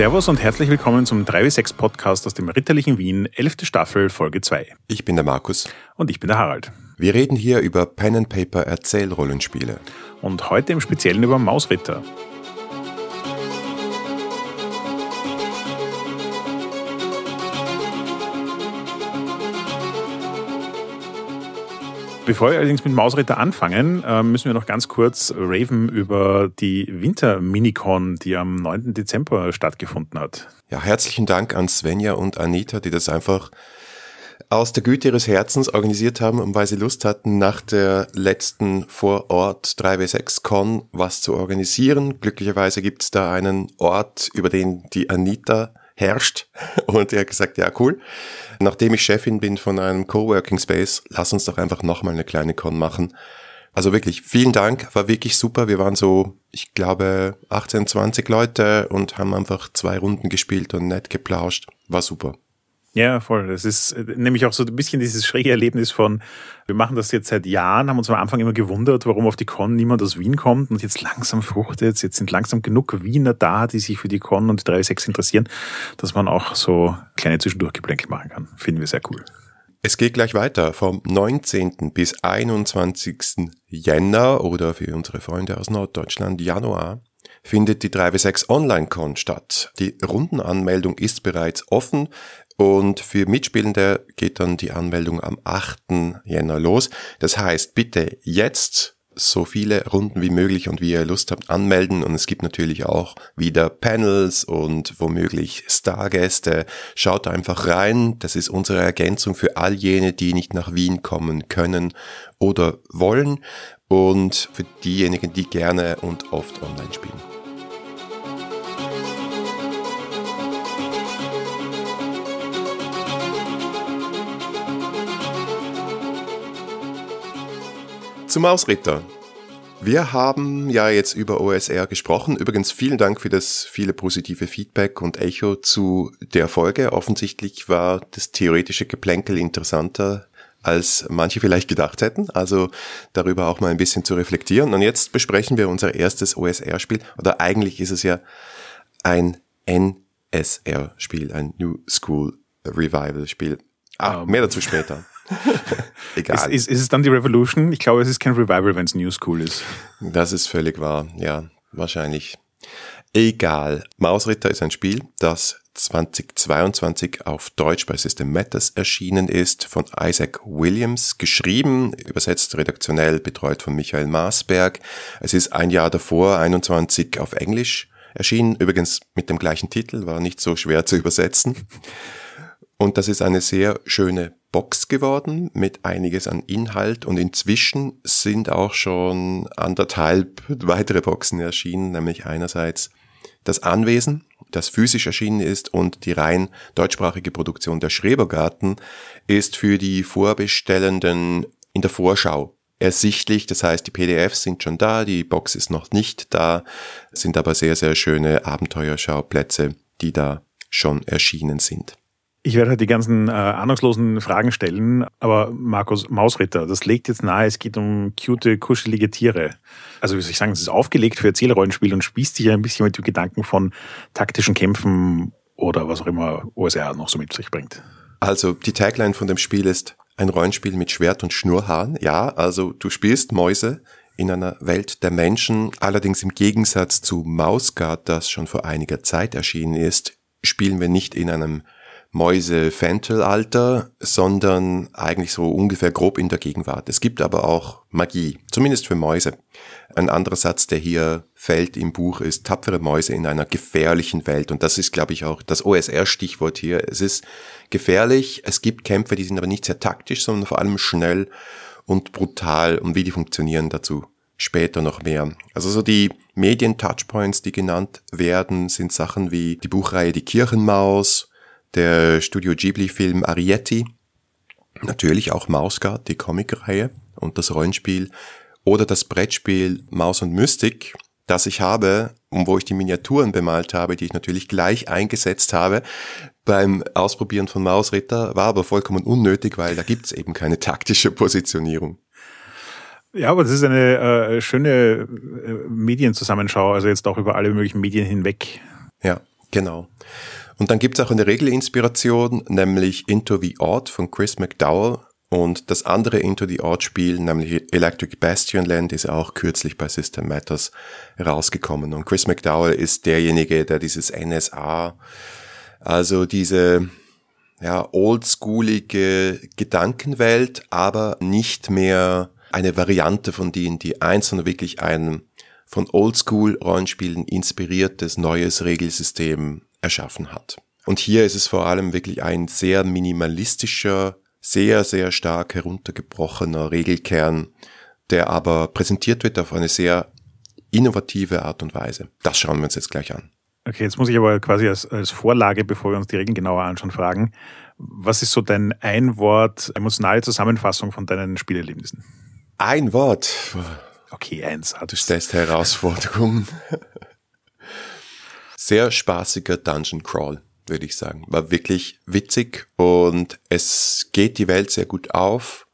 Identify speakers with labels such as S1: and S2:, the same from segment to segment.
S1: Servus und herzlich willkommen zum 3W6 Podcast aus dem ritterlichen Wien, 11. Staffel, Folge 2.
S2: Ich bin der Markus.
S1: Und ich bin der Harald.
S2: Wir reden hier über Pen and Paper Erzählrollenspiele.
S1: Und heute im Speziellen über Mausritter. Bevor wir allerdings mit Mausritter anfangen, äh, müssen wir noch ganz kurz raven über die Winter-Minicon, die am 9. Dezember stattgefunden hat.
S2: Ja, herzlichen Dank an Svenja und Anita, die das einfach aus der Güte ihres Herzens organisiert haben und weil sie Lust hatten, nach der letzten Vorort 3W6-Con was zu organisieren. Glücklicherweise gibt es da einen Ort, über den die Anita herrscht. Und er hat gesagt, ja, cool. Nachdem ich Chefin bin von einem Coworking Space, lass uns doch einfach nochmal eine kleine Con machen. Also wirklich, vielen Dank, war wirklich super. Wir waren so, ich glaube, 18, 20 Leute und haben einfach zwei Runden gespielt und nett geplauscht. War super.
S1: Ja, voll. Das ist äh, nämlich auch so ein bisschen dieses schräge Erlebnis von, wir machen das jetzt seit Jahren, haben uns am Anfang immer gewundert, warum auf die Con niemand aus Wien kommt und jetzt langsam fruchtet jetzt sind langsam genug Wiener da, die sich für die Con und die 3.6 interessieren, dass man auch so kleine Zwischendurchgeplänkel machen kann. Finden wir sehr cool.
S2: Es geht gleich weiter vom 19. bis 21. Jänner oder für unsere Freunde aus Norddeutschland Januar findet die 3W6 Online-Con statt. Die Rundenanmeldung ist bereits offen. Und für Mitspielende geht dann die Anmeldung am 8. Jänner los. Das heißt, bitte jetzt so viele Runden wie möglich und wie ihr Lust habt anmelden. Und es gibt natürlich auch wieder Panels und womöglich Stargäste. Schaut einfach rein. Das ist unsere Ergänzung für all jene, die nicht nach Wien kommen können oder wollen. Und für diejenigen, die gerne und oft online spielen. Zum Ausritter. Wir haben ja jetzt über OSR gesprochen. Übrigens vielen Dank für das viele positive Feedback und Echo zu der Folge. Offensichtlich war das theoretische Geplänkel interessanter als manche vielleicht gedacht hätten. Also darüber auch mal ein bisschen zu reflektieren. Und jetzt besprechen wir unser erstes OSR-Spiel. Oder eigentlich ist es ja ein NSR-Spiel, ein New School Revival-Spiel. Ah, mehr dazu später.
S1: Egal. Ist, ist, ist, es dann die Revolution? Ich glaube, es ist kein Revival, wenn es New School ist.
S2: Das ist völlig wahr. Ja, wahrscheinlich. Egal. Mausritter ist ein Spiel, das 2022 auf Deutsch bei System Matters erschienen ist, von Isaac Williams geschrieben, übersetzt redaktionell betreut von Michael Maasberg. Es ist ein Jahr davor, 21 auf Englisch erschienen, übrigens mit dem gleichen Titel, war nicht so schwer zu übersetzen. Und das ist eine sehr schöne Box geworden mit einiges an Inhalt und inzwischen sind auch schon anderthalb weitere Boxen erschienen, nämlich einerseits das Anwesen, das physisch erschienen ist und die rein deutschsprachige Produktion der Schrebergarten ist für die Vorbestellenden in der Vorschau ersichtlich. Das heißt, die PDFs sind schon da, die Box ist noch nicht da, sind aber sehr, sehr schöne Abenteuerschauplätze, die da schon erschienen sind.
S1: Ich werde halt die ganzen äh, ahnungslosen Fragen stellen, aber Markus Mausritter, das legt jetzt nahe, es geht um cute, kuschelige Tiere. Also wie soll ich sagen, es ist aufgelegt für Erzählrollenspiel und spießt sich ja ein bisschen mit dem Gedanken von taktischen Kämpfen oder was auch immer OSR noch so mit sich bringt.
S2: Also die Tagline von dem Spiel ist ein Rollenspiel mit Schwert und Schnurrhaaren. Ja, also du spielst Mäuse in einer Welt der Menschen, allerdings im Gegensatz zu Mausgard, das schon vor einiger Zeit erschienen ist, spielen wir nicht in einem Mäuse-Fentel-Alter, sondern eigentlich so ungefähr grob in der Gegenwart. Es gibt aber auch Magie, zumindest für Mäuse. Ein anderer Satz, der hier fällt im Buch, ist tapfere Mäuse in einer gefährlichen Welt. Und das ist, glaube ich, auch das OSR-Stichwort hier. Es ist gefährlich, es gibt Kämpfe, die sind aber nicht sehr taktisch, sondern vor allem schnell und brutal. Und wie die funktionieren dazu später noch mehr. Also so die Medien-Touchpoints, die genannt werden, sind Sachen wie die Buchreihe Die Kirchenmaus, der Studio Ghibli-Film Arietti, natürlich auch Mausgard, die Comicreihe und das Rollenspiel oder das Brettspiel Maus und Mystik, das ich habe und wo ich die Miniaturen bemalt habe, die ich natürlich gleich eingesetzt habe beim Ausprobieren von Mausritter, war aber vollkommen unnötig, weil da gibt's eben keine taktische Positionierung.
S1: Ja, aber das ist eine äh, schöne äh, Medienzusammenschau, also jetzt auch über alle möglichen Medien hinweg.
S2: Ja, Genau. Und dann gibt's auch eine Regelinspiration, nämlich Into the Odd von Chris McDowell. Und das andere Into the Odd Spiel, nämlich Electric Bastion Land, ist auch kürzlich bei System Matters rausgekommen. Und Chris McDowell ist derjenige, der dieses NSA, also diese ja, oldschoolige Gedankenwelt, aber nicht mehr eine Variante von D&D 1, sondern wirklich ein von Oldschool-Rollenspielen inspiriertes neues Regelsystem erschaffen hat. Und hier ist es vor allem wirklich ein sehr minimalistischer, sehr, sehr stark heruntergebrochener Regelkern, der aber präsentiert wird auf eine sehr innovative Art und Weise. Das schauen wir uns jetzt gleich an.
S1: Okay, jetzt muss ich aber quasi als, als Vorlage, bevor wir uns die Regeln genauer anschauen, fragen, was ist so dein Ein-Wort, emotionale Zusammenfassung von deinen Spielerlebnissen?
S2: Ein Wort.
S1: Okay, eins.
S2: Du stellst Herausforderungen. Sehr spaßiger Dungeon Crawl, würde ich sagen. War wirklich witzig und es geht die Welt sehr gut auf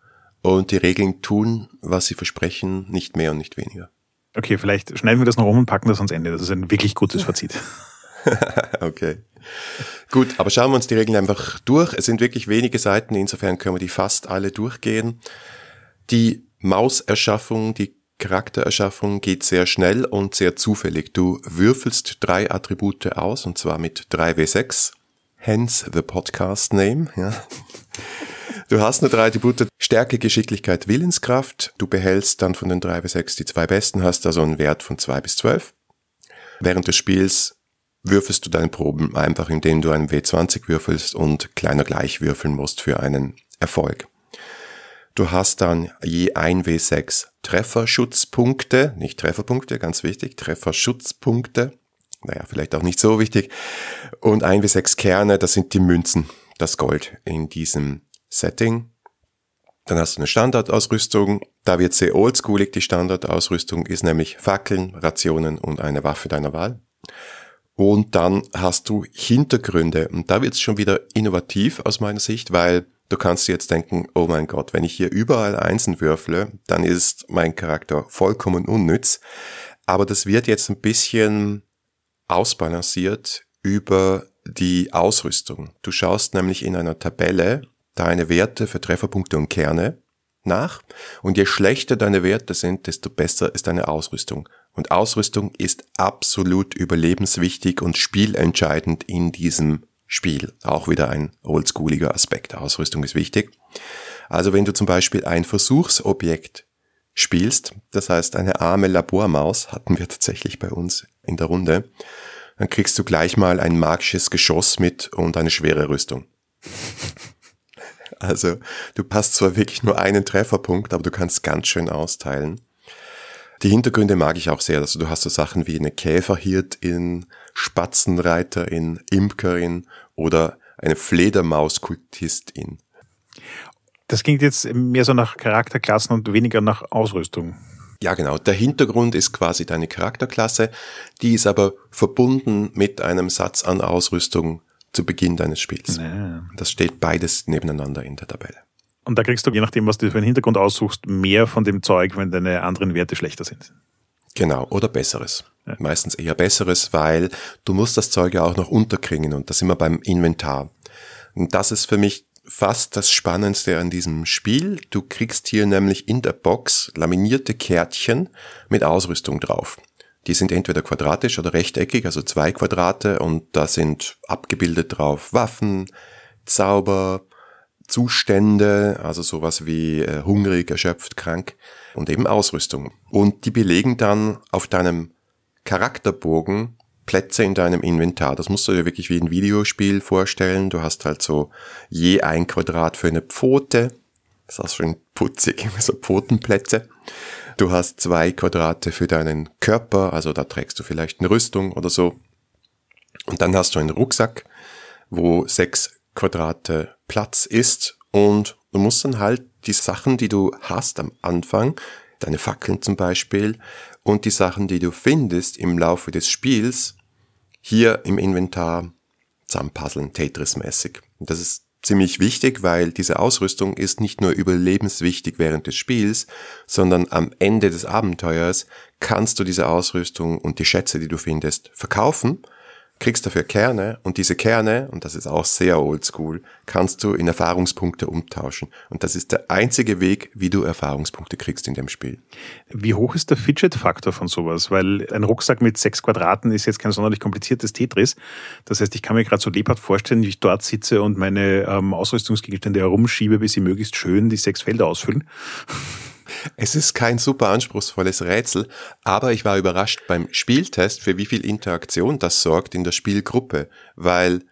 S2: und die Regeln tun, was sie versprechen, nicht mehr und nicht weniger.
S1: Okay, vielleicht schneiden wir das noch um und packen das ans Ende. Das ist ein wirklich gutes Fazit.
S2: okay. Gut, aber schauen wir uns die Regeln einfach durch. Es sind wirklich wenige Seiten, insofern können wir die fast alle durchgehen. Die Mauserschaffung, die Charaktererschaffung geht sehr schnell und sehr zufällig. Du würfelst drei Attribute aus, und zwar mit 3W6. Hence the podcast name, ja. Du hast nur drei Attribute. Stärke, Geschicklichkeit, Willenskraft. Du behältst dann von den 3W6 die zwei besten, hast also einen Wert von 2 bis 12. Während des Spiels würfelst du deine Proben einfach, indem du einen W20 würfelst und kleiner gleich würfeln musst für einen Erfolg. Du hast dann je ein W6 Trefferschutzpunkte, nicht Trefferpunkte, ganz wichtig, Trefferschutzpunkte. Naja, vielleicht auch nicht so wichtig. Und ein W6 Kerne, das sind die Münzen, das Gold in diesem Setting. Dann hast du eine Standardausrüstung. Da wird sehr oldschoolig. Die Standardausrüstung ist nämlich Fackeln, Rationen und eine Waffe deiner Wahl. Und dann hast du Hintergründe. Und da wird es schon wieder innovativ aus meiner Sicht, weil Du kannst dir jetzt denken, oh mein Gott, wenn ich hier überall Einsen würfle, dann ist mein Charakter vollkommen unnütz. Aber das wird jetzt ein bisschen ausbalanciert über die Ausrüstung. Du schaust nämlich in einer Tabelle deine Werte für Trefferpunkte und Kerne nach. Und je schlechter deine Werte sind, desto besser ist deine Ausrüstung. Und Ausrüstung ist absolut überlebenswichtig und spielentscheidend in diesem Spiel. Auch wieder ein oldschooliger Aspekt. Ausrüstung ist wichtig. Also wenn du zum Beispiel ein Versuchsobjekt spielst, das heißt eine arme Labormaus, hatten wir tatsächlich bei uns in der Runde, dann kriegst du gleich mal ein magisches Geschoss mit und eine schwere Rüstung. Also du passt zwar wirklich nur einen Trefferpunkt, aber du kannst ganz schön austeilen. Die Hintergründe mag ich auch sehr. Also du hast so Sachen wie eine Käferhirtin, Spatzenreiterin, Imkerin oder eine Fledermauskultistin.
S1: Das klingt jetzt mehr so nach Charakterklassen und weniger nach Ausrüstung.
S2: Ja, genau. Der Hintergrund ist quasi deine Charakterklasse, die ist aber verbunden mit einem Satz an Ausrüstung zu Beginn deines Spiels. Ja. Das steht beides nebeneinander in der Tabelle.
S1: Und da kriegst du, je nachdem, was du für einen Hintergrund aussuchst, mehr von dem Zeug, wenn deine anderen Werte schlechter sind.
S2: Genau, oder Besseres. Meistens eher Besseres, weil du musst das Zeug ja auch noch unterkriegen und das immer beim Inventar. Und das ist für mich fast das Spannendste an diesem Spiel. Du kriegst hier nämlich in der Box laminierte Kärtchen mit Ausrüstung drauf. Die sind entweder quadratisch oder rechteckig, also zwei Quadrate und da sind abgebildet drauf Waffen, Zauber, Zustände, also sowas wie äh, hungrig, erschöpft, krank und eben Ausrüstung. Und die belegen dann auf deinem Charakterbogen Plätze in deinem Inventar. Das musst du dir wirklich wie ein Videospiel vorstellen. Du hast halt so je ein Quadrat für eine Pfote. Das ist auch schon putzig, so Pfotenplätze. Du hast zwei Quadrate für deinen Körper, also da trägst du vielleicht eine Rüstung oder so. Und dann hast du einen Rucksack, wo sechs Quadrate Platz ist und du musst dann halt die Sachen, die du hast am Anfang, deine Fackeln zum Beispiel und die Sachen, die du findest im Laufe des Spiels, hier im Inventar zusammenpuzzeln, Tetris-mäßig. Das ist ziemlich wichtig, weil diese Ausrüstung ist nicht nur überlebenswichtig während des Spiels, sondern am Ende des Abenteuers kannst du diese Ausrüstung und die Schätze, die du findest, verkaufen kriegst dafür Kerne und diese Kerne, und das ist auch sehr oldschool, kannst du in Erfahrungspunkte umtauschen. Und das ist der einzige Weg, wie du Erfahrungspunkte kriegst in dem Spiel.
S1: Wie hoch ist der Fidget-Faktor von sowas? Weil ein Rucksack mit sechs Quadraten ist jetzt kein sonderlich kompliziertes Tetris. Das heißt, ich kann mir gerade so lebhaft vorstellen, wie ich dort sitze und meine ähm, Ausrüstungsgegenstände herumschiebe, bis sie möglichst schön die sechs Felder ausfüllen.
S2: Es ist kein super anspruchsvolles Rätsel, aber ich war überrascht beim Spieltest, für wie viel Interaktion das sorgt in der Spielgruppe, weil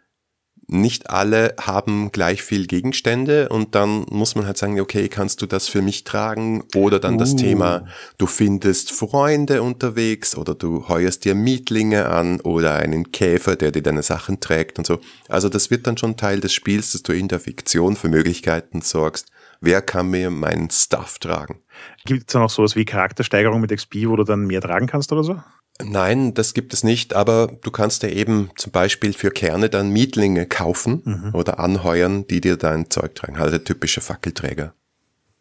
S2: nicht alle haben gleich viel Gegenstände und dann muss man halt sagen, okay, kannst du das für mich tragen? Oder dann uh. das Thema, du findest Freunde unterwegs oder du heuerst dir Mietlinge an oder einen Käfer, der dir deine Sachen trägt und so. Also das wird dann schon Teil des Spiels, dass du in der Fiktion für Möglichkeiten sorgst. Wer kann mir meinen Stuff tragen?
S1: Gibt es da noch sowas wie Charaktersteigerung mit XP, wo du dann mehr tragen kannst oder so?
S2: Nein, das gibt es nicht, aber du kannst dir eben zum Beispiel für Kerne dann Mietlinge kaufen mhm. oder anheuern, die dir dein Zeug tragen, halt der typische Fackelträger.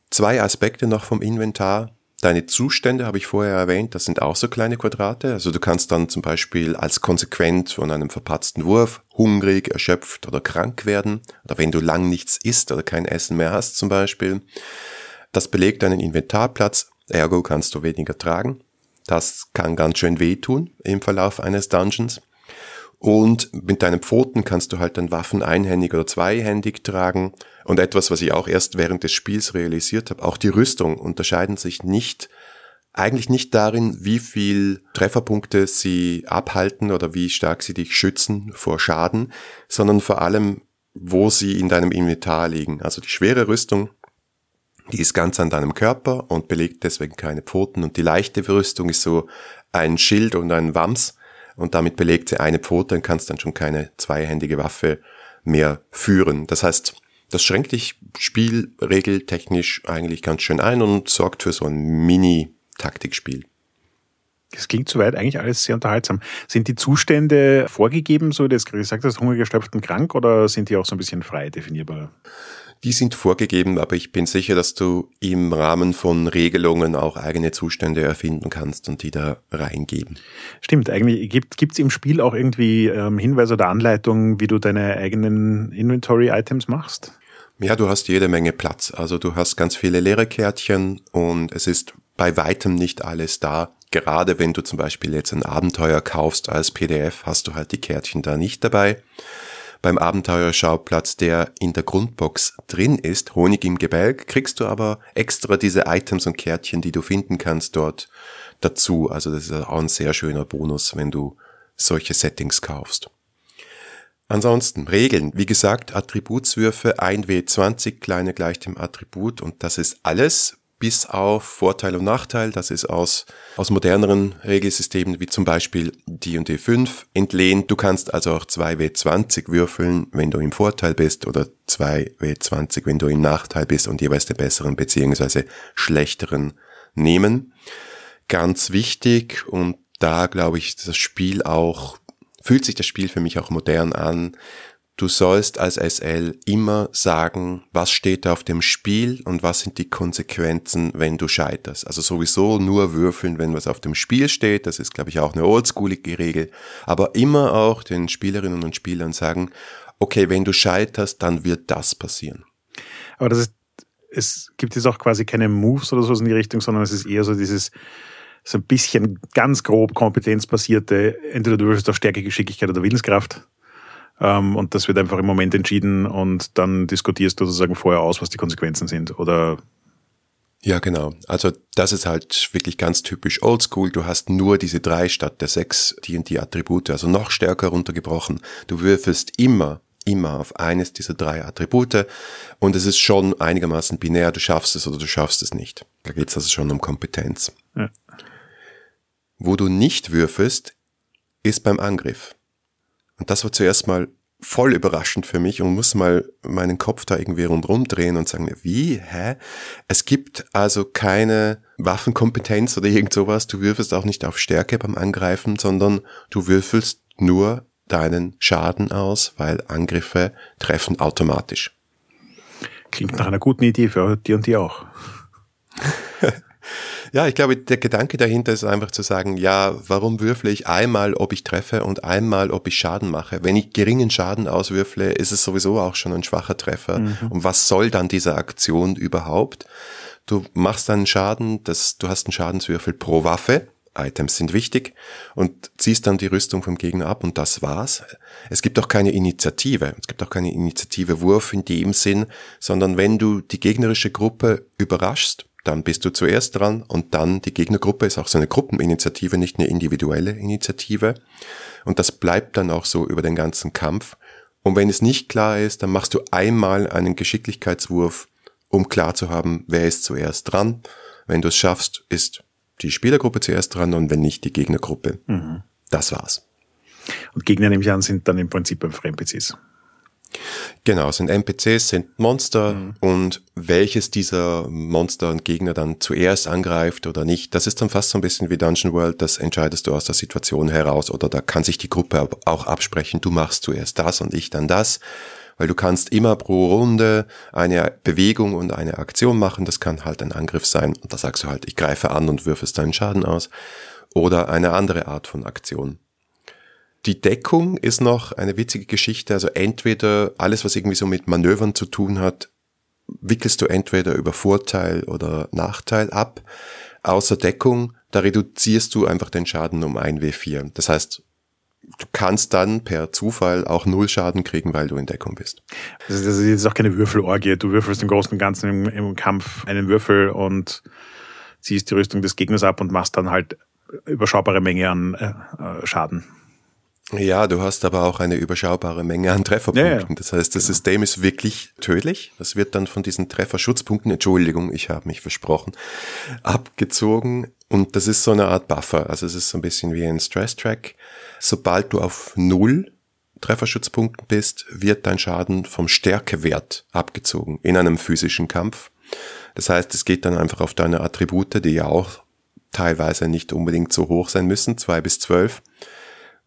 S2: Zwei Aspekte noch vom Inventar. Deine Zustände habe ich vorher erwähnt, das sind auch so kleine Quadrate. Also du kannst dann zum Beispiel als Konsequenz von einem verpatzten Wurf hungrig, erschöpft oder krank werden. Oder wenn du lang nichts isst oder kein Essen mehr hast zum Beispiel. Das belegt deinen Inventarplatz, ergo kannst du weniger tragen. Das kann ganz schön wehtun im Verlauf eines Dungeons. Und mit deinen Pfoten kannst du halt dann Waffen einhändig oder zweihändig tragen. Und etwas, was ich auch erst während des Spiels realisiert habe, auch die Rüstung unterscheiden sich nicht, eigentlich nicht darin, wie viel Trefferpunkte sie abhalten oder wie stark sie dich schützen vor Schaden, sondern vor allem, wo sie in deinem Inventar liegen. Also die schwere Rüstung die ist ganz an deinem Körper und belegt deswegen keine Pfoten. Und die leichte Rüstung ist so ein Schild und ein Wams und damit belegt sie eine Pfote und kannst dann schon keine zweihändige Waffe mehr führen. Das heißt, das schränkt dich spielregeltechnisch eigentlich ganz schön ein und sorgt für so ein Mini-Taktikspiel.
S1: Das klingt soweit eigentlich alles sehr unterhaltsam. Sind die Zustände vorgegeben, so wie du jetzt gesagt hast, Hunger, und krank, oder sind die auch so ein bisschen frei definierbar?
S2: Die sind vorgegeben, aber ich bin sicher, dass du im Rahmen von Regelungen auch eigene Zustände erfinden kannst und die da reingeben.
S1: Stimmt, eigentlich gibt es im Spiel auch irgendwie ähm, Hinweise oder Anleitungen, wie du deine eigenen Inventory-Items machst?
S2: Ja, du hast jede Menge Platz. Also du hast ganz viele leere Kärtchen und es ist bei weitem nicht alles da. Gerade wenn du zum Beispiel jetzt ein Abenteuer kaufst als PDF, hast du halt die Kärtchen da nicht dabei beim Abenteuerschauplatz, der in der Grundbox drin ist, Honig im Gebälk, kriegst du aber extra diese Items und Kärtchen, die du finden kannst dort dazu. Also das ist auch ein sehr schöner Bonus, wenn du solche Settings kaufst. Ansonsten Regeln. Wie gesagt, Attributswürfe 1W20 kleine gleich dem Attribut und das ist alles bis auf Vorteil und Nachteil. Das ist aus, aus moderneren Regelsystemen wie zum Beispiel D&D 5 entlehnt. Du kannst also auch 2W20 würfeln, wenn du im Vorteil bist oder 2W20, wenn du im Nachteil bist und jeweils den besseren beziehungsweise schlechteren nehmen. Ganz wichtig und da glaube ich, das Spiel auch, fühlt sich das Spiel für mich auch modern an. Du sollst als SL immer sagen, was steht auf dem Spiel und was sind die Konsequenzen, wenn du scheiterst. Also sowieso nur würfeln, wenn was auf dem Spiel steht. Das ist, glaube ich, auch eine oldschoolige Regel. Aber immer auch den Spielerinnen und Spielern sagen, okay, wenn du scheiterst, dann wird das passieren.
S1: Aber das ist, es gibt jetzt auch quasi keine Moves oder so in die Richtung, sondern es ist eher so dieses, so ein bisschen ganz grob kompetenzbasierte, entweder du würfelst auf Stärke, Geschicklichkeit oder Willenskraft ähm, und das wird einfach im Moment entschieden und dann diskutierst du sozusagen vorher aus, was die Konsequenzen sind oder
S2: ja, genau. Also das ist halt wirklich ganz typisch Oldschool. Du hast nur diese drei statt der sechs D&D-Attribute, also noch stärker runtergebrochen. Du würfelst immer, immer auf eines dieser drei Attribute und es ist schon einigermaßen binär, du schaffst es oder du schaffst es nicht. Da geht es also schon um Kompetenz. Ja. Wo du nicht würfelst, ist beim Angriff. Und das war zuerst mal voll überraschend für mich und muss mal meinen Kopf da irgendwie rundherum drehen und sagen, wie, hä? Es gibt also keine Waffenkompetenz oder irgend sowas. Du würfelst auch nicht auf Stärke beim Angreifen, sondern du würfelst nur deinen Schaden aus, weil Angriffe treffen automatisch.
S1: Klingt nach einer guten Idee für die und die auch.
S2: Ja, ich glaube, der Gedanke dahinter ist einfach zu sagen, ja, warum würfle ich einmal, ob ich treffe und einmal, ob ich Schaden mache? Wenn ich geringen Schaden auswürfle, ist es sowieso auch schon ein schwacher Treffer. Mhm. Und was soll dann diese Aktion überhaupt? Du machst einen Schaden, das, du hast einen Schadenswürfel pro Waffe. Items sind wichtig und ziehst dann die Rüstung vom Gegner ab und das war's. Es gibt auch keine Initiative. Es gibt auch keine Initiative Wurf in dem Sinn, sondern wenn du die gegnerische Gruppe überraschst, dann bist du zuerst dran und dann die Gegnergruppe ist auch so eine Gruppeninitiative, nicht eine individuelle Initiative. Und das bleibt dann auch so über den ganzen Kampf. Und wenn es nicht klar ist, dann machst du einmal einen Geschicklichkeitswurf, um klar zu haben, wer ist zuerst dran. Wenn du es schaffst, ist die Spielergruppe zuerst dran und wenn nicht die Gegnergruppe. Mhm. Das war's.
S1: Und Gegner, nehme ich an, sind dann im Prinzip NPCs.
S2: Genau, sind NPCs, sind Monster mhm. und welches dieser Monster und Gegner dann zuerst angreift oder nicht, das ist dann fast so ein bisschen wie Dungeon World, das entscheidest du aus der Situation heraus oder da kann sich die Gruppe auch absprechen, du machst zuerst das und ich dann das, weil du kannst immer pro Runde eine Bewegung und eine Aktion machen, das kann halt ein Angriff sein und da sagst du halt, ich greife an und würfest deinen Schaden aus oder eine andere Art von Aktion. Die Deckung ist noch eine witzige Geschichte. Also entweder alles, was irgendwie so mit Manövern zu tun hat, wickelst du entweder über Vorteil oder Nachteil ab. Außer Deckung, da reduzierst du einfach den Schaden um ein W4. Das heißt, du kannst dann per Zufall auch null Schaden kriegen, weil du in Deckung bist.
S1: Das ist, jetzt auch keine Würfelorgie. Du würfelst im Großen und Ganzen im, im Kampf einen Würfel und ziehst die Rüstung des Gegners ab und machst dann halt überschaubare Menge an äh, äh Schaden.
S2: Ja, du hast aber auch eine überschaubare Menge an Trefferpunkten. Ja, ja. Das heißt, das genau. System ist wirklich tödlich. Das wird dann von diesen Trefferschutzpunkten, Entschuldigung, ich habe mich versprochen, abgezogen. Und das ist so eine Art Buffer. Also es ist so ein bisschen wie ein Stress-Track. Sobald du auf null Trefferschutzpunkten bist, wird dein Schaden vom Stärkewert abgezogen in einem physischen Kampf. Das heißt, es geht dann einfach auf deine Attribute, die ja auch teilweise nicht unbedingt so hoch sein müssen, zwei bis zwölf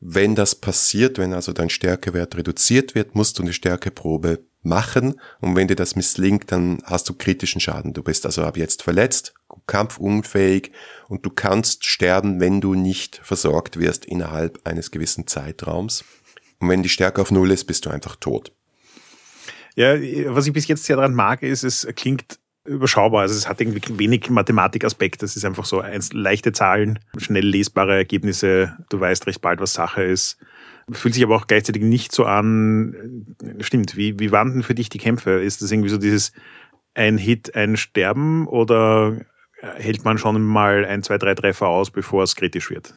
S2: wenn das passiert, wenn also dein Stärkewert reduziert wird, musst du eine Stärkeprobe machen und wenn dir das misslingt, dann hast du kritischen Schaden. Du bist also ab jetzt verletzt, kampfunfähig und du kannst sterben, wenn du nicht versorgt wirst innerhalb eines gewissen Zeitraums. Und wenn die Stärke auf Null ist, bist du einfach tot.
S1: Ja, was ich bis jetzt sehr daran mag, ist, es klingt überschaubar. Also es hat irgendwie wenig Mathematikaspekt. Es ist einfach so leichte Zahlen, schnell lesbare Ergebnisse. Du weißt recht bald, was Sache ist. Fühlt sich aber auch gleichzeitig nicht so an. Stimmt, wie, wie waren denn für dich die Kämpfe? Ist das irgendwie so dieses ein Hit, ein Sterben oder hält man schon mal ein, zwei, drei Treffer aus, bevor es kritisch wird?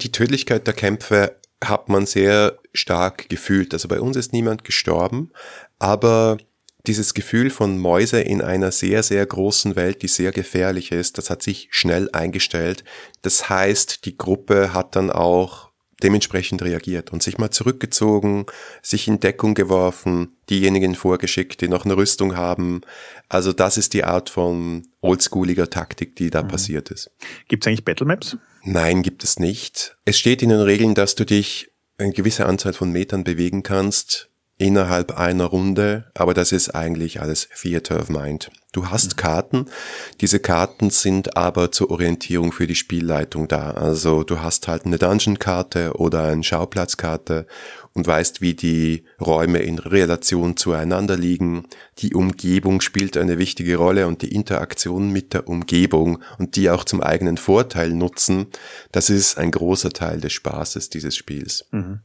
S2: Die Tödlichkeit der Kämpfe hat man sehr stark gefühlt. Also bei uns ist niemand gestorben, aber dieses Gefühl von Mäuse in einer sehr, sehr großen Welt, die sehr gefährlich ist, das hat sich schnell eingestellt. Das heißt, die Gruppe hat dann auch dementsprechend reagiert und sich mal zurückgezogen, sich in Deckung geworfen, diejenigen vorgeschickt, die noch eine Rüstung haben. Also das ist die Art von oldschooliger Taktik, die da mhm. passiert ist.
S1: Gibt es eigentlich Battlemaps?
S2: Nein, gibt es nicht. Es steht in den Regeln, dass du dich eine gewisse Anzahl von Metern bewegen kannst innerhalb einer Runde, aber das ist eigentlich alles Theater of Mind. Du hast Karten, diese Karten sind aber zur Orientierung für die Spielleitung da. Also du hast halt eine Dungeon-Karte oder eine Schauplatzkarte und weißt, wie die Räume in Relation zueinander liegen. Die Umgebung spielt eine wichtige Rolle und die Interaktion mit der Umgebung und die auch zum eigenen Vorteil nutzen, das ist ein großer Teil des Spaßes dieses Spiels. Mhm.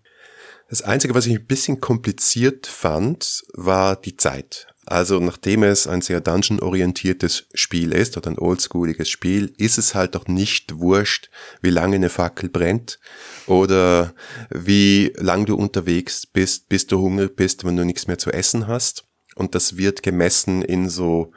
S2: Das Einzige, was ich ein bisschen kompliziert fand, war die Zeit. Also nachdem es ein sehr dungeon-orientiertes Spiel ist oder ein oldschooliges Spiel, ist es halt doch nicht wurscht, wie lange eine Fackel brennt oder wie lang du unterwegs bist, bis du hungrig bist, wenn du nichts mehr zu essen hast. Und das wird gemessen in so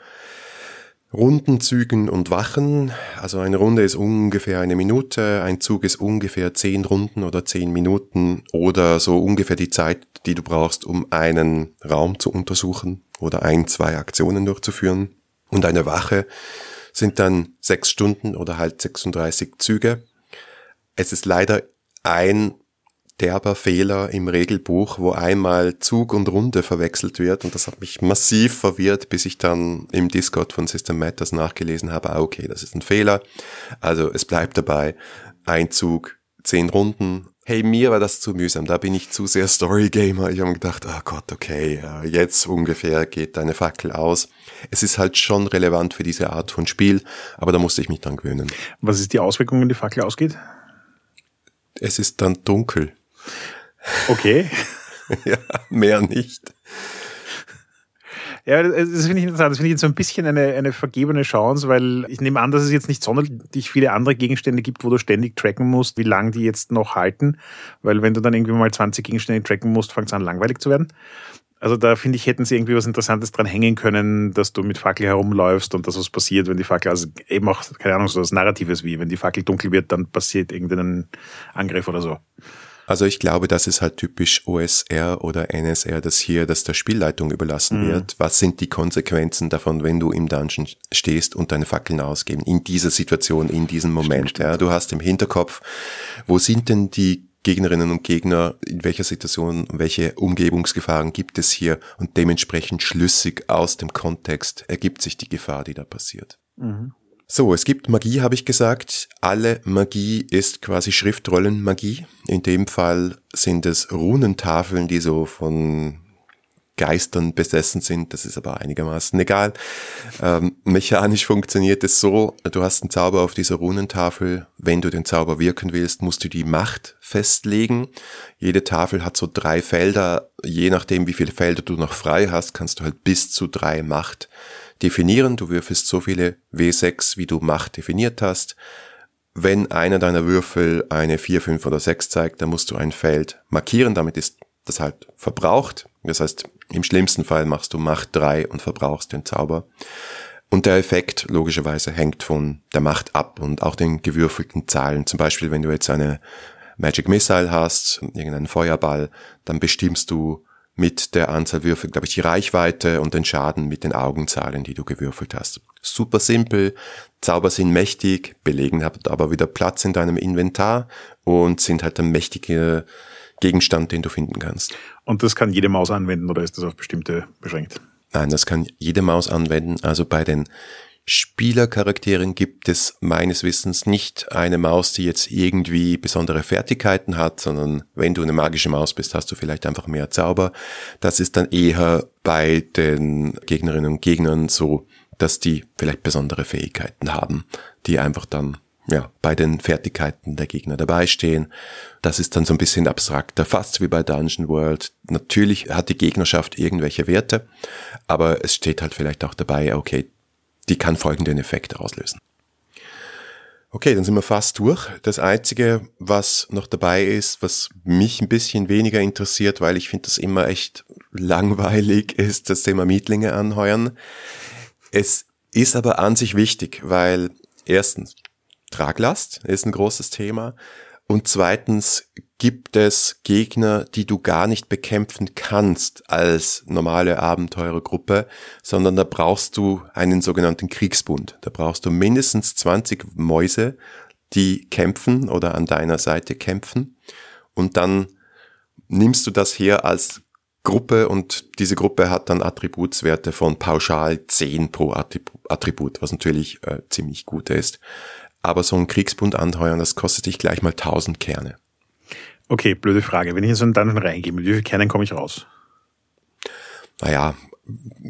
S2: Rundenzügen und Wachen. Also eine Runde ist ungefähr eine Minute, ein Zug ist ungefähr zehn Runden oder zehn Minuten oder so ungefähr die Zeit, die du brauchst, um einen Raum zu untersuchen oder ein, zwei Aktionen durchzuführen. Und eine Wache sind dann sechs Stunden oder halt 36 Züge. Es ist leider ein derber Fehler im Regelbuch, wo einmal Zug und Runde verwechselt wird und das hat mich massiv verwirrt, bis ich dann im Discord von System Matters nachgelesen habe, ah, okay, das ist ein Fehler. Also es bleibt dabei, ein Zug, zehn Runden. Hey, mir war das zu mühsam, da bin ich zu sehr Story-Gamer. Ich habe gedacht, oh Gott, okay, jetzt ungefähr geht deine Fackel aus. Es ist halt schon relevant für diese Art von Spiel, aber da musste ich mich dran gewöhnen.
S1: Was ist die Auswirkung, wenn die Fackel ausgeht?
S2: Es ist dann dunkel.
S1: Okay.
S2: ja, mehr nicht.
S1: Ja, das finde ich interessant. Das finde ich jetzt so ein bisschen eine, eine vergebene Chance, weil ich nehme an, dass es jetzt nicht sonderlich viele andere Gegenstände gibt, wo du ständig tracken musst, wie lange die jetzt noch halten. Weil wenn du dann irgendwie mal 20 Gegenstände tracken musst, fängt es an langweilig zu werden. Also da finde ich, hätten sie irgendwie was Interessantes dran hängen können, dass du mit Fackel herumläufst und dass was passiert, wenn die Fackel, also eben auch, keine Ahnung, so was Narratives wie, wenn die Fackel dunkel wird, dann passiert irgendein Angriff oder so.
S2: Also ich glaube, das ist halt typisch OSR oder NSR, dass hier das der Spielleitung überlassen mhm. wird. Was sind die Konsequenzen davon, wenn du im Dungeon stehst und deine Fackeln ausgeben? In dieser Situation, in diesem Moment. Stimmt, ja, du hast im Hinterkopf, wo sind denn die Gegnerinnen und Gegner, in welcher Situation, welche Umgebungsgefahren gibt es hier und dementsprechend schlüssig aus dem Kontext ergibt sich die Gefahr, die da passiert. Mhm. So, es gibt Magie, habe ich gesagt. Alle Magie ist quasi Schriftrollenmagie. In dem Fall sind es Runentafeln, die so von Geistern besessen sind. Das ist aber einigermaßen egal. Ähm, mechanisch funktioniert es so, du hast einen Zauber auf dieser Runentafel. Wenn du den Zauber wirken willst, musst du die Macht festlegen. Jede Tafel hat so drei Felder. Je nachdem, wie viele Felder du noch frei hast, kannst du halt bis zu drei Macht definieren. Du würfelst so viele W6, wie du Macht definiert hast. Wenn einer deiner Würfel eine 4, 5 oder 6 zeigt, dann musst du ein Feld markieren. Damit ist das halt verbraucht. Das heißt, im schlimmsten Fall machst du Macht 3 und verbrauchst den Zauber. Und der Effekt logischerweise hängt von der Macht ab und auch den gewürfelten Zahlen. Zum Beispiel, wenn du jetzt eine Magic Missile hast, irgendeinen Feuerball, dann bestimmst du mit der Anzahl Würfel, glaube ich, die Reichweite und den Schaden mit den Augenzahlen, die du gewürfelt hast. Super simpel, Zauber sind mächtig, belegen aber wieder Platz in deinem Inventar und sind halt der mächtige Gegenstand, den du finden kannst.
S1: Und das kann jede Maus anwenden oder ist das auf bestimmte beschränkt?
S2: Nein, das kann jede Maus anwenden. Also bei den Spielercharakteren gibt es meines Wissens nicht eine Maus, die jetzt irgendwie besondere Fertigkeiten hat, sondern wenn du eine magische Maus bist, hast du vielleicht einfach mehr Zauber. Das ist dann eher bei den Gegnerinnen und Gegnern so, dass die vielleicht besondere Fähigkeiten haben, die einfach dann ja, bei den Fertigkeiten der Gegner dabei stehen. Das ist dann so ein bisschen abstrakter, fast wie bei Dungeon World. Natürlich hat die Gegnerschaft irgendwelche Werte, aber es steht halt vielleicht auch dabei, okay, die kann folgenden Effekt auslösen. Okay, dann sind wir fast durch. Das Einzige, was noch dabei ist, was mich ein bisschen weniger interessiert, weil ich finde das immer echt langweilig, ist das Thema Mietlinge anheuern. Es ist aber an sich wichtig, weil erstens, Traglast ist ein großes Thema. Und zweitens gibt es Gegner, die du gar nicht bekämpfen kannst als normale Abenteurergruppe, sondern da brauchst du einen sogenannten Kriegsbund. Da brauchst du mindestens 20 Mäuse, die kämpfen oder an deiner Seite kämpfen. Und dann nimmst du das her als Gruppe und diese Gruppe hat dann Attributswerte von pauschal 10 pro Attribut, was natürlich äh, ziemlich gut ist aber so ein Kriegsbund anheuern, das kostet dich gleich mal 1000 Kerne.
S1: Okay, blöde Frage. Wenn ich in so einen Dungeon reingehe, mit wie vielen Kernen komme ich raus?
S2: Naja,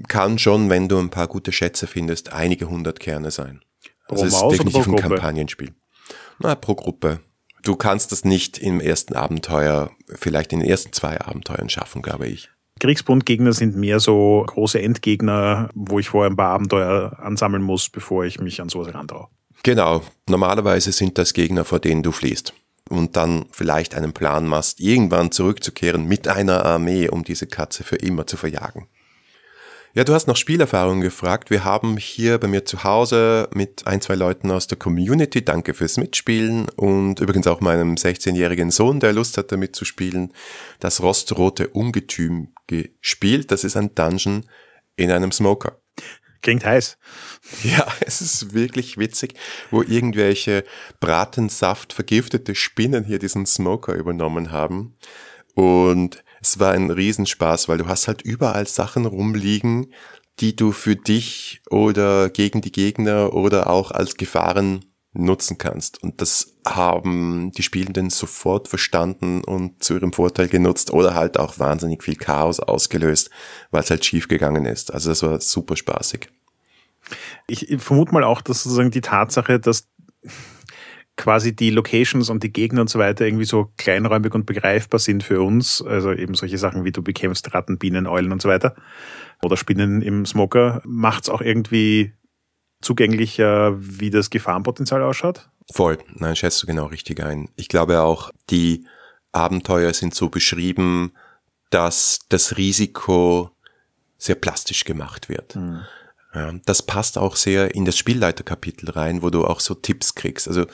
S2: kann schon, wenn du ein paar gute Schätze findest, einige hundert Kerne sein.
S1: Pro also Maus ist definitiv
S2: ein Kampagnenspiel. Na, pro Gruppe. Du kannst das nicht im ersten Abenteuer, vielleicht in den ersten zwei Abenteuern schaffen, glaube ich.
S1: Kriegsbundgegner sind mehr so große Endgegner, wo ich vorher ein paar Abenteuer ansammeln muss, bevor ich mich an sowas herantraue.
S2: Genau. Normalerweise sind das Gegner, vor denen du fliehst. Und dann vielleicht einen Plan machst, irgendwann zurückzukehren mit einer Armee, um diese Katze für immer zu verjagen. Ja, du hast nach Spielerfahrungen gefragt. Wir haben hier bei mir zu Hause mit ein, zwei Leuten aus der Community, danke fürs Mitspielen und übrigens auch meinem 16-jährigen Sohn, der Lust hatte mitzuspielen, das rostrote Ungetüm gespielt. Das ist ein Dungeon in einem Smoker.
S1: Klingt heiß.
S2: Ja, es ist wirklich witzig, wo irgendwelche Bratensaft vergiftete Spinnen hier diesen Smoker übernommen haben. Und es war ein Riesenspaß, weil du hast halt überall Sachen rumliegen, die du für dich oder gegen die Gegner oder auch als Gefahren nutzen kannst. Und das haben die Spielenden sofort verstanden und zu ihrem Vorteil genutzt oder halt auch wahnsinnig viel Chaos ausgelöst, weil es halt schief gegangen ist. Also das war super spaßig.
S1: Ich vermute mal auch, dass sozusagen die Tatsache, dass quasi die Locations und die Gegner und so weiter irgendwie so kleinräumig und begreifbar sind für uns, also eben solche Sachen wie du bekämpfst Ratten, Bienen, Eulen und so weiter oder Spinnen im Smoker, macht's auch irgendwie zugänglicher, wie das Gefahrenpotenzial ausschaut?
S2: Voll, nein, schätzt du genau richtig ein. Ich glaube auch, die Abenteuer sind so beschrieben, dass das Risiko sehr plastisch gemacht wird. Mhm. Ja, das passt auch sehr in das Spielleiterkapitel rein, wo du auch so Tipps kriegst. Also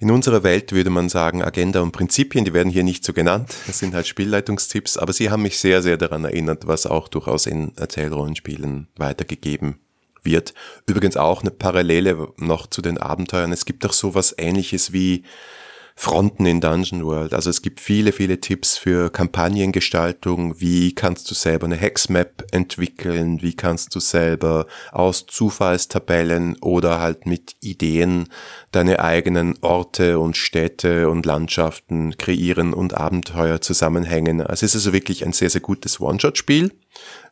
S2: in unserer Welt würde man sagen, Agenda und Prinzipien, die werden hier nicht so genannt. Das sind halt Spielleitungstipps, aber sie haben mich sehr, sehr daran erinnert, was auch durchaus in Erzählrollenspielen weitergegeben wird. Übrigens auch eine Parallele noch zu den Abenteuern. Es gibt auch sowas ähnliches wie Fronten in Dungeon World. Also es gibt viele, viele Tipps für Kampagnengestaltung. Wie kannst du selber eine Hexmap entwickeln? Wie kannst du selber aus Zufallstabellen oder halt mit Ideen deine eigenen Orte und Städte und Landschaften kreieren und Abenteuer zusammenhängen? Also es ist also wirklich ein sehr, sehr gutes One-Shot-Spiel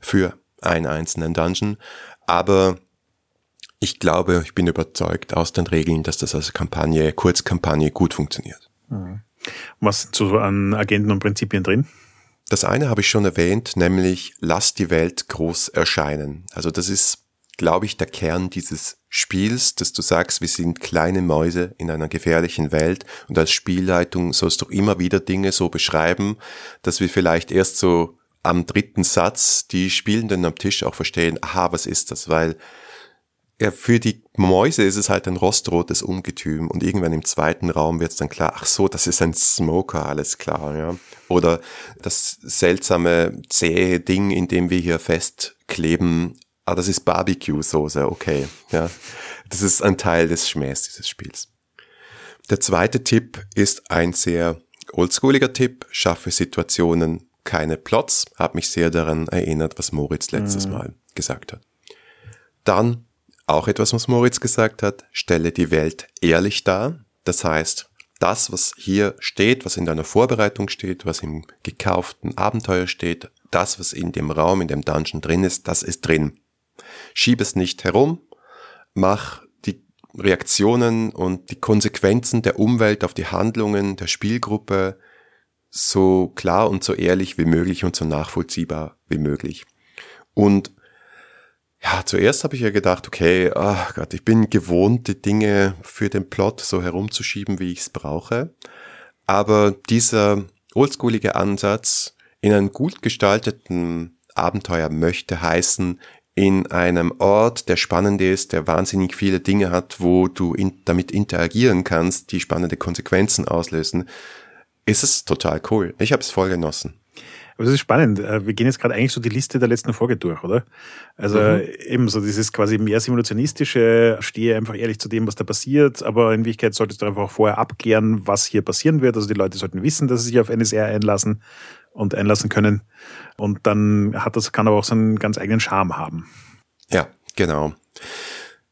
S2: für einen einzelnen Dungeon. Aber ich glaube, ich bin überzeugt aus den Regeln, dass das als Kampagne, Kurzkampagne gut funktioniert.
S1: Mhm. Was sind so an Agenten und Prinzipien drin?
S2: Das eine habe ich schon erwähnt, nämlich lass die Welt groß erscheinen. Also das ist, glaube ich, der Kern dieses Spiels, dass du sagst, wir sind kleine Mäuse in einer gefährlichen Welt und als Spielleitung sollst du immer wieder Dinge so beschreiben, dass wir vielleicht erst so am dritten Satz die Spielenden am Tisch auch verstehen, aha, was ist das? Weil ja, für die Mäuse ist es halt ein rostrotes Ungetüm und irgendwann im zweiten Raum wird es dann klar, ach so, das ist ein Smoker, alles klar, ja. Oder das seltsame, zähe Ding, in dem wir hier festkleben, ah, das ist Barbecue-Soße, okay, ja. Das ist ein Teil des Schmähs dieses Spiels. Der zweite Tipp ist ein sehr oldschooliger Tipp, schaffe Situationen, keine Plots, hat mich sehr daran erinnert, was Moritz letztes mhm. Mal gesagt hat. Dann auch etwas, was Moritz gesagt hat, stelle die Welt ehrlich dar. Das heißt, das, was hier steht, was in deiner Vorbereitung steht, was im gekauften Abenteuer steht, das, was in dem Raum, in dem Dungeon drin ist, das ist drin. Schieb es nicht herum, mach die Reaktionen und die Konsequenzen der Umwelt auf die Handlungen der Spielgruppe so klar und so ehrlich wie möglich und so nachvollziehbar wie möglich. Und ja, zuerst habe ich ja gedacht, okay, ach Gott, ich bin gewohnt, die Dinge für den Plot so herumzuschieben, wie ich es brauche. Aber dieser oldschoolige Ansatz in einem gut gestalteten Abenteuer möchte heißen, in einem Ort, der spannend ist, der wahnsinnig viele Dinge hat, wo du in, damit interagieren kannst, die spannende Konsequenzen auslösen, ist es total cool. Ich habe es voll genossen.
S1: Aber es ist spannend. Äh, wir gehen jetzt gerade eigentlich so die Liste der letzten Folge durch, oder? Also mhm. eben so dieses quasi mehr simulationistische, stehe einfach ehrlich zu dem, was da passiert, aber in Wirklichkeit solltest du einfach auch vorher abklären, was hier passieren wird. Also die Leute sollten wissen, dass sie sich auf NSR einlassen und einlassen können. Und dann hat das, kann aber auch so einen ganz eigenen Charme haben.
S2: Ja, genau.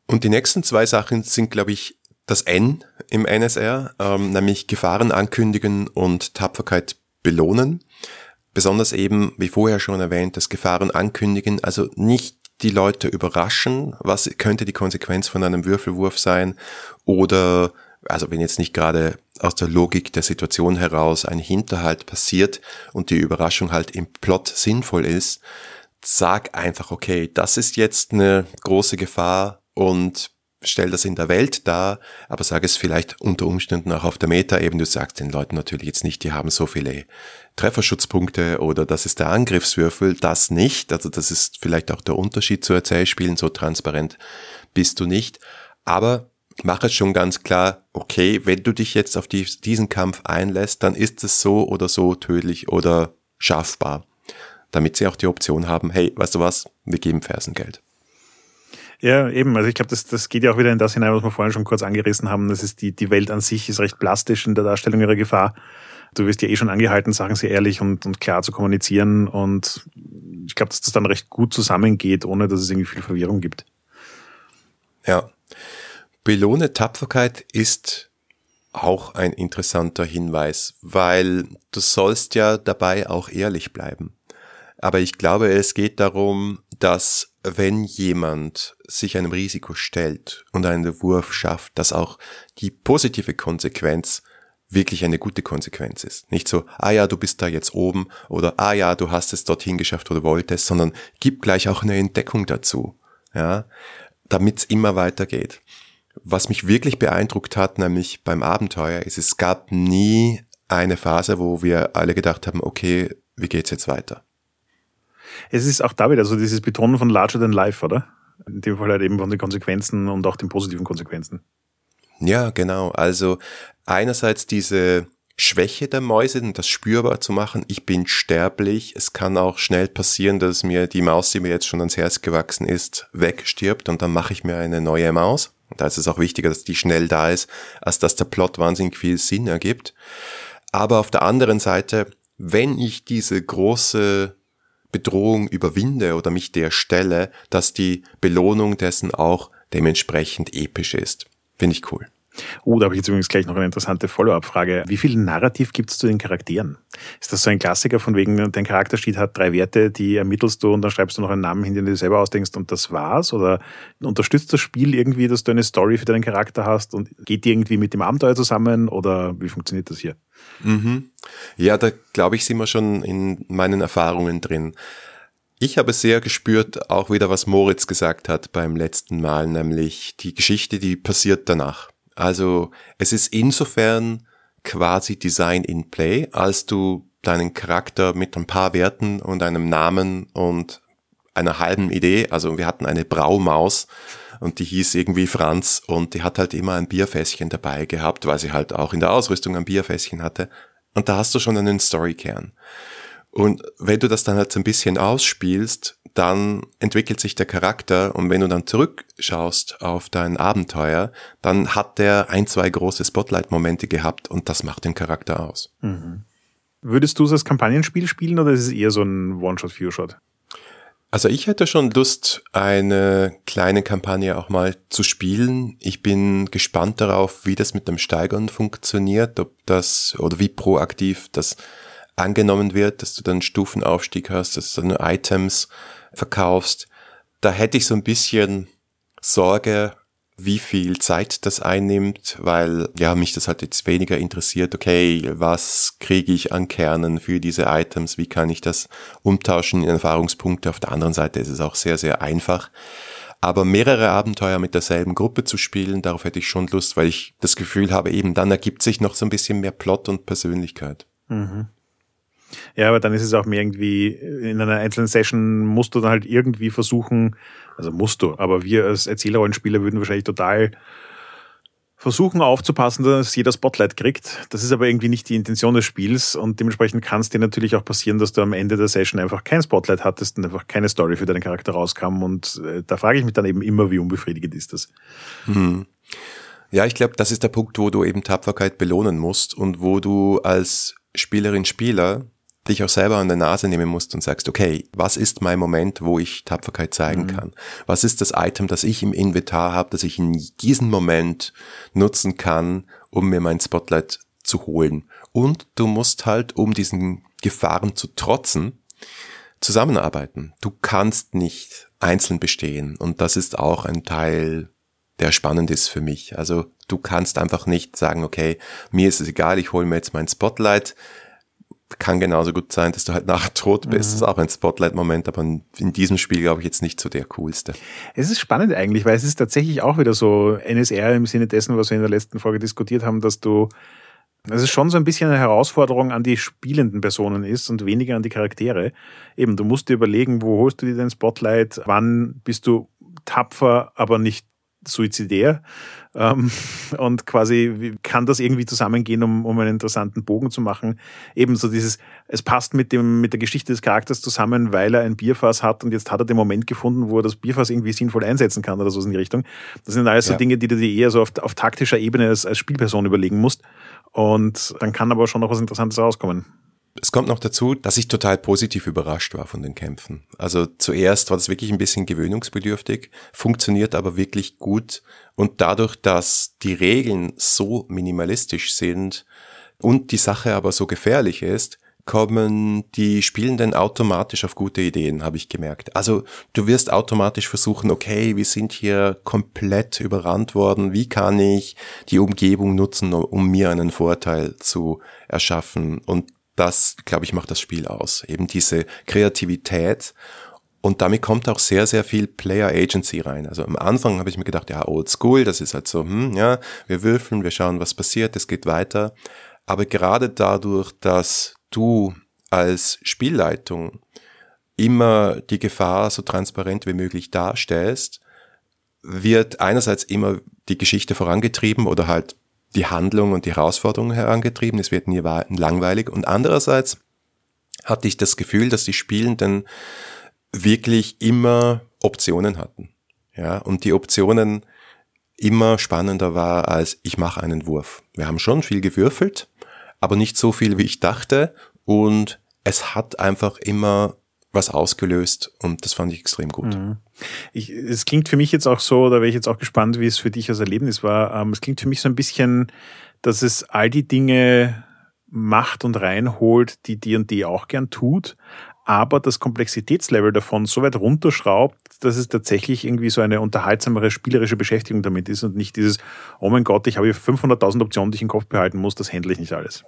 S2: Und die nächsten zwei Sachen sind, glaube ich, das N im NSR, ähm, nämlich Gefahren ankündigen und Tapferkeit belohnen. Besonders eben, wie vorher schon erwähnt, das Gefahren ankündigen, also nicht die Leute überraschen, was könnte die Konsequenz von einem Würfelwurf sein oder also wenn jetzt nicht gerade aus der Logik der Situation heraus ein Hinterhalt passiert und die Überraschung halt im Plot sinnvoll ist, sag einfach, okay, das ist jetzt eine große Gefahr und stell das in der Welt dar, aber sag es vielleicht unter Umständen auch auf der Meta, eben du sagst den Leuten natürlich jetzt nicht, die haben so viele Trefferschutzpunkte oder das ist der Angriffswürfel, das nicht. Also das ist vielleicht auch der Unterschied zu Erzählspielen, so transparent bist du nicht. Aber mach es schon ganz klar, okay, wenn du dich jetzt auf die, diesen Kampf einlässt, dann ist es so oder so tödlich oder schaffbar. Damit sie auch die Option haben, hey, weißt du was, wir geben Fersengeld.
S1: Ja, eben. Also ich glaube, das, das geht ja auch wieder in das hinein, was wir vorhin schon kurz angerissen haben. Das ist die, die Welt an sich ist recht plastisch in der Darstellung ihrer Gefahr. Du wirst ja eh schon angehalten, Sachen sehr ehrlich und, und klar zu kommunizieren. Und ich glaube, dass das dann recht gut zusammengeht, ohne dass es irgendwie viel Verwirrung gibt.
S2: Ja. Belohne Tapferkeit ist auch ein interessanter Hinweis, weil du sollst ja dabei auch ehrlich bleiben. Aber ich glaube, es geht darum, dass wenn jemand sich einem Risiko stellt und einen Wurf schafft, dass auch die positive Konsequenz wirklich eine gute Konsequenz ist. Nicht so, ah ja, du bist da jetzt oben oder ah ja, du hast es dorthin geschafft oder wolltest, sondern gib gleich auch eine Entdeckung dazu, ja, damit es immer weitergeht. Was mich wirklich beeindruckt hat, nämlich beim Abenteuer, ist, es gab nie eine Phase, wo wir alle gedacht haben, okay, wie geht's jetzt weiter?
S1: Es ist auch da wieder so dieses Betonen von larger than life, oder? In dem Fall halt eben von den Konsequenzen und auch den positiven Konsequenzen.
S2: Ja, genau. Also einerseits diese Schwäche der Mäuse, das spürbar zu machen. Ich bin sterblich. Es kann auch schnell passieren, dass mir die Maus, die mir jetzt schon ans Herz gewachsen ist, wegstirbt und dann mache ich mir eine neue Maus. Da ist es auch wichtiger, dass die schnell da ist, als dass der Plot wahnsinnig viel Sinn ergibt. Aber auf der anderen Seite, wenn ich diese große Bedrohung überwinde oder mich der stelle, dass die Belohnung dessen auch dementsprechend episch ist. Finde ich cool.
S1: Oh, da habe ich jetzt übrigens gleich noch eine interessante Follow-up-Frage. Wie viel Narrativ gibt es zu den Charakteren? Ist das so ein Klassiker von wegen, dein Charaktersheet hat drei Werte, die ermittelst du und dann schreibst du noch einen Namen hin, den du dir selber ausdenkst und das war's? Oder unterstützt das Spiel irgendwie, dass du eine Story für deinen Charakter hast und geht die irgendwie mit dem Abenteuer zusammen oder wie funktioniert das hier?
S2: Mhm. Ja, da glaube ich, sind wir schon in meinen Erfahrungen drin. Ich habe sehr gespürt, auch wieder, was Moritz gesagt hat beim letzten Mal, nämlich die Geschichte, die passiert danach. Also es ist insofern quasi Design in Play, als du deinen Charakter mit ein paar Werten und einem Namen und einer halben Idee, also wir hatten eine Braumaus und die hieß irgendwie Franz und die hat halt immer ein Bierfässchen dabei gehabt, weil sie halt auch in der Ausrüstung ein Bierfässchen hatte. Und da hast du schon einen Storykern. Und wenn du das dann halt so ein bisschen ausspielst, dann entwickelt sich der Charakter und wenn du dann zurückschaust auf dein Abenteuer, dann hat der ein, zwei große Spotlight-Momente gehabt und das macht den Charakter aus. Mhm.
S1: Würdest du es als Kampagnenspiel spielen oder ist es eher so ein One-Shot-Few-Shot?
S2: Also ich hätte schon Lust, eine kleine Kampagne auch mal zu spielen. Ich bin gespannt darauf, wie das mit dem Steigern funktioniert, ob das oder wie proaktiv das angenommen wird, dass du dann Stufenaufstieg hast, dass du dann Items verkaufst. Da hätte ich so ein bisschen Sorge, wie viel Zeit das einnimmt, weil ja mich das halt jetzt weniger interessiert. Okay, was kriege ich an Kernen für diese Items? Wie kann ich das umtauschen in Erfahrungspunkte? Auf der anderen Seite ist es auch sehr sehr einfach. Aber mehrere Abenteuer mit derselben Gruppe zu spielen, darauf hätte ich schon Lust, weil ich das Gefühl habe, eben dann ergibt sich noch so ein bisschen mehr Plot und Persönlichkeit. Mhm.
S1: Ja, aber dann ist es auch mehr irgendwie, in einer einzelnen Session musst du dann halt irgendwie versuchen, also musst du, aber wir als Erzählerrollenspieler würden wahrscheinlich total versuchen aufzupassen, dass jeder Spotlight kriegt. Das ist aber irgendwie nicht die Intention des Spiels und dementsprechend kann es dir natürlich auch passieren, dass du am Ende der Session einfach kein Spotlight hattest und einfach keine Story für deinen Charakter rauskam und äh, da frage ich mich dann eben immer, wie unbefriedigend ist das.
S2: Hm. Ja, ich glaube, das ist der Punkt, wo du eben Tapferkeit belohnen musst und wo du als Spielerin, Spieler dich auch selber an der Nase nehmen musst und sagst, okay, was ist mein Moment, wo ich Tapferkeit zeigen mhm. kann? Was ist das Item, das ich im Inventar habe, das ich in diesem Moment nutzen kann, um mir mein Spotlight zu holen? Und du musst halt, um diesen Gefahren zu trotzen, zusammenarbeiten. Du kannst nicht einzeln bestehen. Und das ist auch ein Teil, der spannend ist für mich. Also du kannst einfach nicht sagen, okay, mir ist es egal, ich hole mir jetzt mein Spotlight, kann genauso gut sein, dass du halt nachher tot bist. Mhm. Das ist auch ein Spotlight-Moment, aber in diesem Spiel glaube ich jetzt nicht so der coolste.
S1: Es ist spannend eigentlich, weil es ist tatsächlich auch wieder so NSR im Sinne dessen, was wir in der letzten Folge diskutiert haben, dass du dass es schon so ein bisschen eine Herausforderung an die spielenden Personen ist und weniger an die Charaktere. Eben, du musst dir überlegen, wo holst du dir den Spotlight, wann bist du tapfer, aber nicht suizidär ähm, und quasi kann das irgendwie zusammengehen, um, um einen interessanten Bogen zu machen. Ebenso dieses, es passt mit dem mit der Geschichte des Charakters zusammen, weil er ein Bierfass hat und jetzt hat er den Moment gefunden, wo er das Bierfass irgendwie sinnvoll einsetzen kann oder so in die Richtung. Das sind alles ja. so Dinge, die du dir eher so auf, auf taktischer Ebene als, als Spielperson überlegen musst. Und dann kann aber schon noch was Interessantes rauskommen.
S2: Es kommt noch dazu, dass ich total positiv überrascht war von den Kämpfen. Also zuerst war das wirklich ein bisschen gewöhnungsbedürftig, funktioniert aber wirklich gut und dadurch, dass die Regeln so minimalistisch sind und die Sache aber so gefährlich ist, kommen die Spielenden automatisch auf gute Ideen, habe ich gemerkt. Also du wirst automatisch versuchen, okay, wir sind hier komplett überrannt worden, wie kann ich die Umgebung nutzen, um mir einen Vorteil zu erschaffen? Und das, glaube ich, macht das Spiel aus. Eben diese Kreativität. Und damit kommt auch sehr, sehr viel Player Agency rein. Also am Anfang habe ich mir gedacht, ja, old school, das ist halt so, hm, ja, wir würfeln, wir schauen, was passiert, es geht weiter. Aber gerade dadurch, dass du als Spielleitung immer die Gefahr so transparent wie möglich darstellst, wird einerseits immer die Geschichte vorangetrieben oder halt die Handlung und die Herausforderungen herangetrieben. Es wird nie langweilig. Und andererseits hatte ich das Gefühl, dass die Spielenden wirklich immer Optionen hatten. Ja, und die Optionen immer spannender war als ich mache einen Wurf. Wir haben schon viel gewürfelt, aber nicht so viel, wie ich dachte. Und es hat einfach immer was ausgelöst und das fand ich extrem gut. Mhm.
S1: Ich, es klingt für mich jetzt auch so, da wäre ich jetzt auch gespannt, wie es für dich als Erlebnis war. Ähm, es klingt für mich so ein bisschen, dass es all die Dinge macht und reinholt, die D&D auch gern tut, aber das Komplexitätslevel davon so weit runterschraubt, dass es tatsächlich irgendwie so eine unterhaltsamere spielerische Beschäftigung damit ist und nicht dieses, oh mein Gott, ich habe hier 500.000 Optionen, die ich im Kopf behalten muss, das handle ich nicht alles.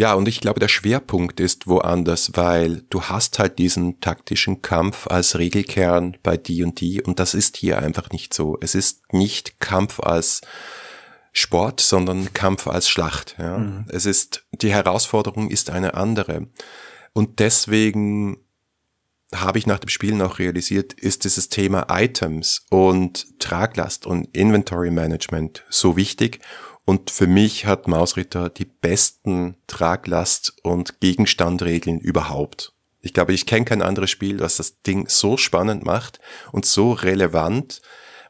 S2: Ja, und ich glaube, der Schwerpunkt ist woanders, weil du hast halt diesen taktischen Kampf als Regelkern bei die und die und das ist hier einfach nicht so. Es ist nicht Kampf als Sport, sondern Kampf als Schlacht. Ja. Mhm. Es ist, die Herausforderung ist eine andere. Und deswegen habe ich nach dem Spielen auch realisiert, ist dieses Thema Items und Traglast und Inventory Management so wichtig und für mich hat Mausritter die besten Traglast- und Gegenstandregeln überhaupt. Ich glaube, ich kenne kein anderes Spiel, das das Ding so spannend macht und so relevant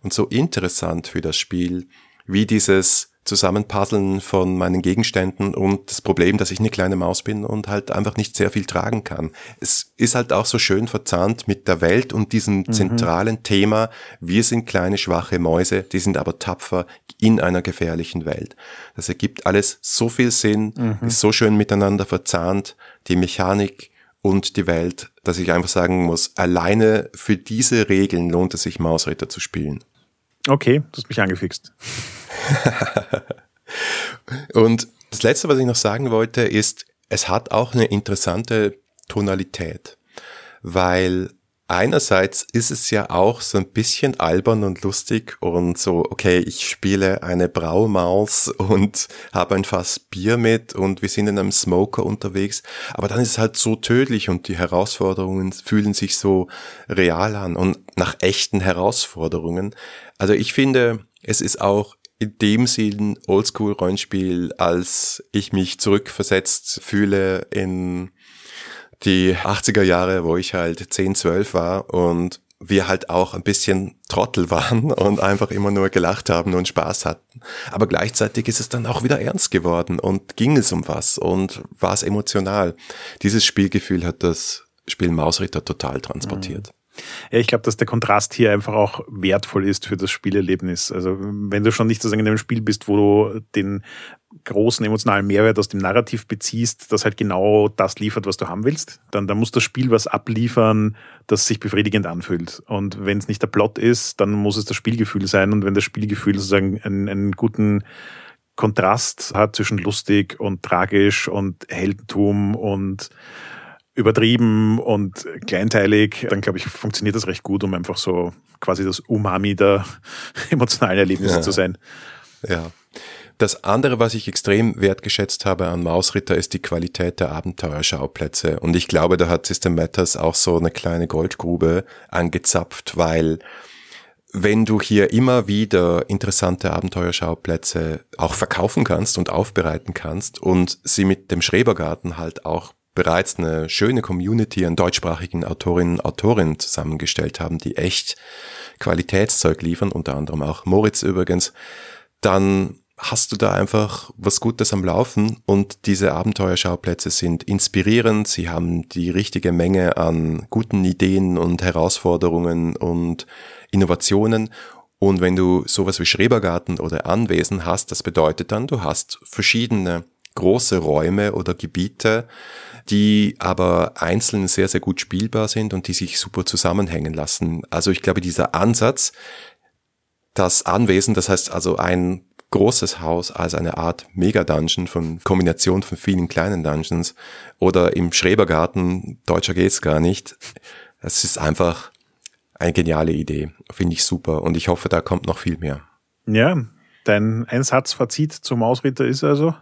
S2: und so interessant für das Spiel, wie dieses Zusammenpuzzeln von meinen Gegenständen und das Problem, dass ich eine kleine Maus bin und halt einfach nicht sehr viel tragen kann. Es ist halt auch so schön verzahnt mit der Welt und diesem mhm. zentralen Thema, wir sind kleine schwache Mäuse, die sind aber tapfer in einer gefährlichen Welt. Das ergibt alles so viel Sinn, mhm. ist so schön miteinander verzahnt, die Mechanik und die Welt, dass ich einfach sagen muss, alleine für diese Regeln lohnt es sich, Mausritter zu spielen.
S1: Okay, du hast mich angefixt.
S2: und das Letzte, was ich noch sagen wollte, ist, es hat auch eine interessante Tonalität, weil einerseits ist es ja auch so ein bisschen albern und lustig und so, okay, ich spiele eine Braumaus und habe ein Fass Bier mit und wir sind in einem Smoker unterwegs, aber dann ist es halt so tödlich und die Herausforderungen fühlen sich so real an und nach echten Herausforderungen. Also ich finde, es ist auch in dem Sinn Oldschool-Rollenspiel, als ich mich zurückversetzt fühle in die 80er Jahre, wo ich halt 10, 12 war und wir halt auch ein bisschen Trottel waren und einfach immer nur gelacht haben und Spaß hatten. Aber gleichzeitig ist es dann auch wieder ernst geworden und ging es um was und war es emotional. Dieses Spielgefühl hat das Spiel Mausritter total transportiert. Mhm.
S1: Ja, ich glaube, dass der Kontrast hier einfach auch wertvoll ist für das Spielerlebnis. Also wenn du schon nicht sozusagen in einem Spiel bist, wo du den großen emotionalen Mehrwert aus dem Narrativ beziehst, das halt genau das liefert, was du haben willst, dann, dann muss das Spiel was abliefern, das sich befriedigend anfühlt. Und wenn es nicht der Plot ist, dann muss es das Spielgefühl sein. Und wenn das Spielgefühl sozusagen einen, einen guten Kontrast hat zwischen lustig und tragisch und Heldentum und übertrieben und kleinteilig, dann glaube ich, funktioniert das recht gut, um einfach so quasi das Umami der emotionalen Erlebnisse ja. zu sein.
S2: Ja. Das andere, was ich extrem wertgeschätzt habe an Mausritter, ist die Qualität der Abenteuerschauplätze. Und ich glaube, da hat System Matters auch so eine kleine Goldgrube angezapft, weil wenn du hier immer wieder interessante Abenteuerschauplätze auch verkaufen kannst und aufbereiten kannst und sie mit dem Schrebergarten halt auch bereits eine schöne Community an deutschsprachigen Autorinnen und Autoren zusammengestellt haben, die echt Qualitätszeug liefern, unter anderem auch Moritz übrigens, dann hast du da einfach was Gutes am Laufen und diese Abenteuerschauplätze sind inspirierend, sie haben die richtige Menge an guten Ideen und Herausforderungen und Innovationen. Und wenn du sowas wie Schrebergarten oder Anwesen hast, das bedeutet dann, du hast verschiedene große Räume oder Gebiete, die aber einzeln sehr, sehr gut spielbar sind und die sich super zusammenhängen lassen. Also ich glaube, dieser Ansatz, das Anwesen, das heißt also ein großes Haus als eine Art Mega-Dungeon von Kombination von vielen kleinen Dungeons oder im Schrebergarten, deutscher geht's gar nicht. Es ist einfach eine geniale Idee. Finde ich super. Und ich hoffe, da kommt noch viel mehr.
S1: Ja, dein Einsatzfazit zum Ausritter ist also?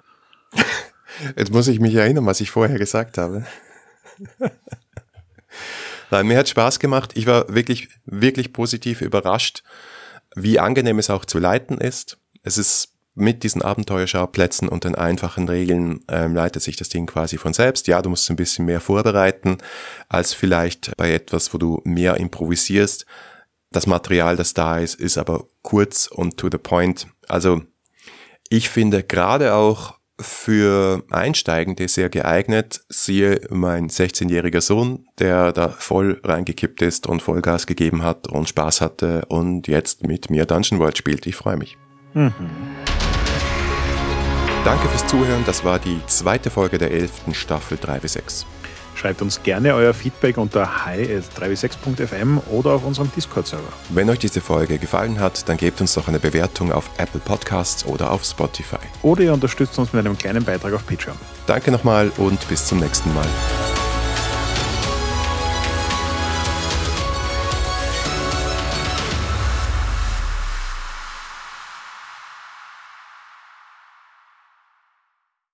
S2: Jetzt muss ich mich erinnern, was ich vorher gesagt habe. Nein, mir hat Spaß gemacht. Ich war wirklich, wirklich positiv überrascht, wie angenehm es auch zu leiten ist. Es ist mit diesen Abenteuerschauplätzen und den einfachen Regeln ähm, leitet sich das Ding quasi von selbst. Ja, du musst ein bisschen mehr vorbereiten als vielleicht bei etwas, wo du mehr improvisierst. Das Material, das da ist, ist aber kurz und to the point. Also ich finde gerade auch für Einsteigende sehr geeignet. Siehe mein 16-jähriger Sohn, der da voll reingekippt ist und Vollgas gegeben hat und Spaß hatte und jetzt mit mir Dungeon World spielt. Ich freue mich. Mhm. Danke fürs Zuhören. Das war die zweite Folge der 11. Staffel 3W6.
S1: Schreibt uns gerne euer Feedback unter hi.3w6.fm oder auf unserem Discord-Server.
S2: Wenn euch diese Folge gefallen hat, dann gebt uns doch eine Bewertung auf Apple Podcasts oder auf Spotify.
S1: Oder ihr unterstützt uns mit einem kleinen Beitrag auf Patreon.
S2: Danke nochmal und bis zum nächsten Mal.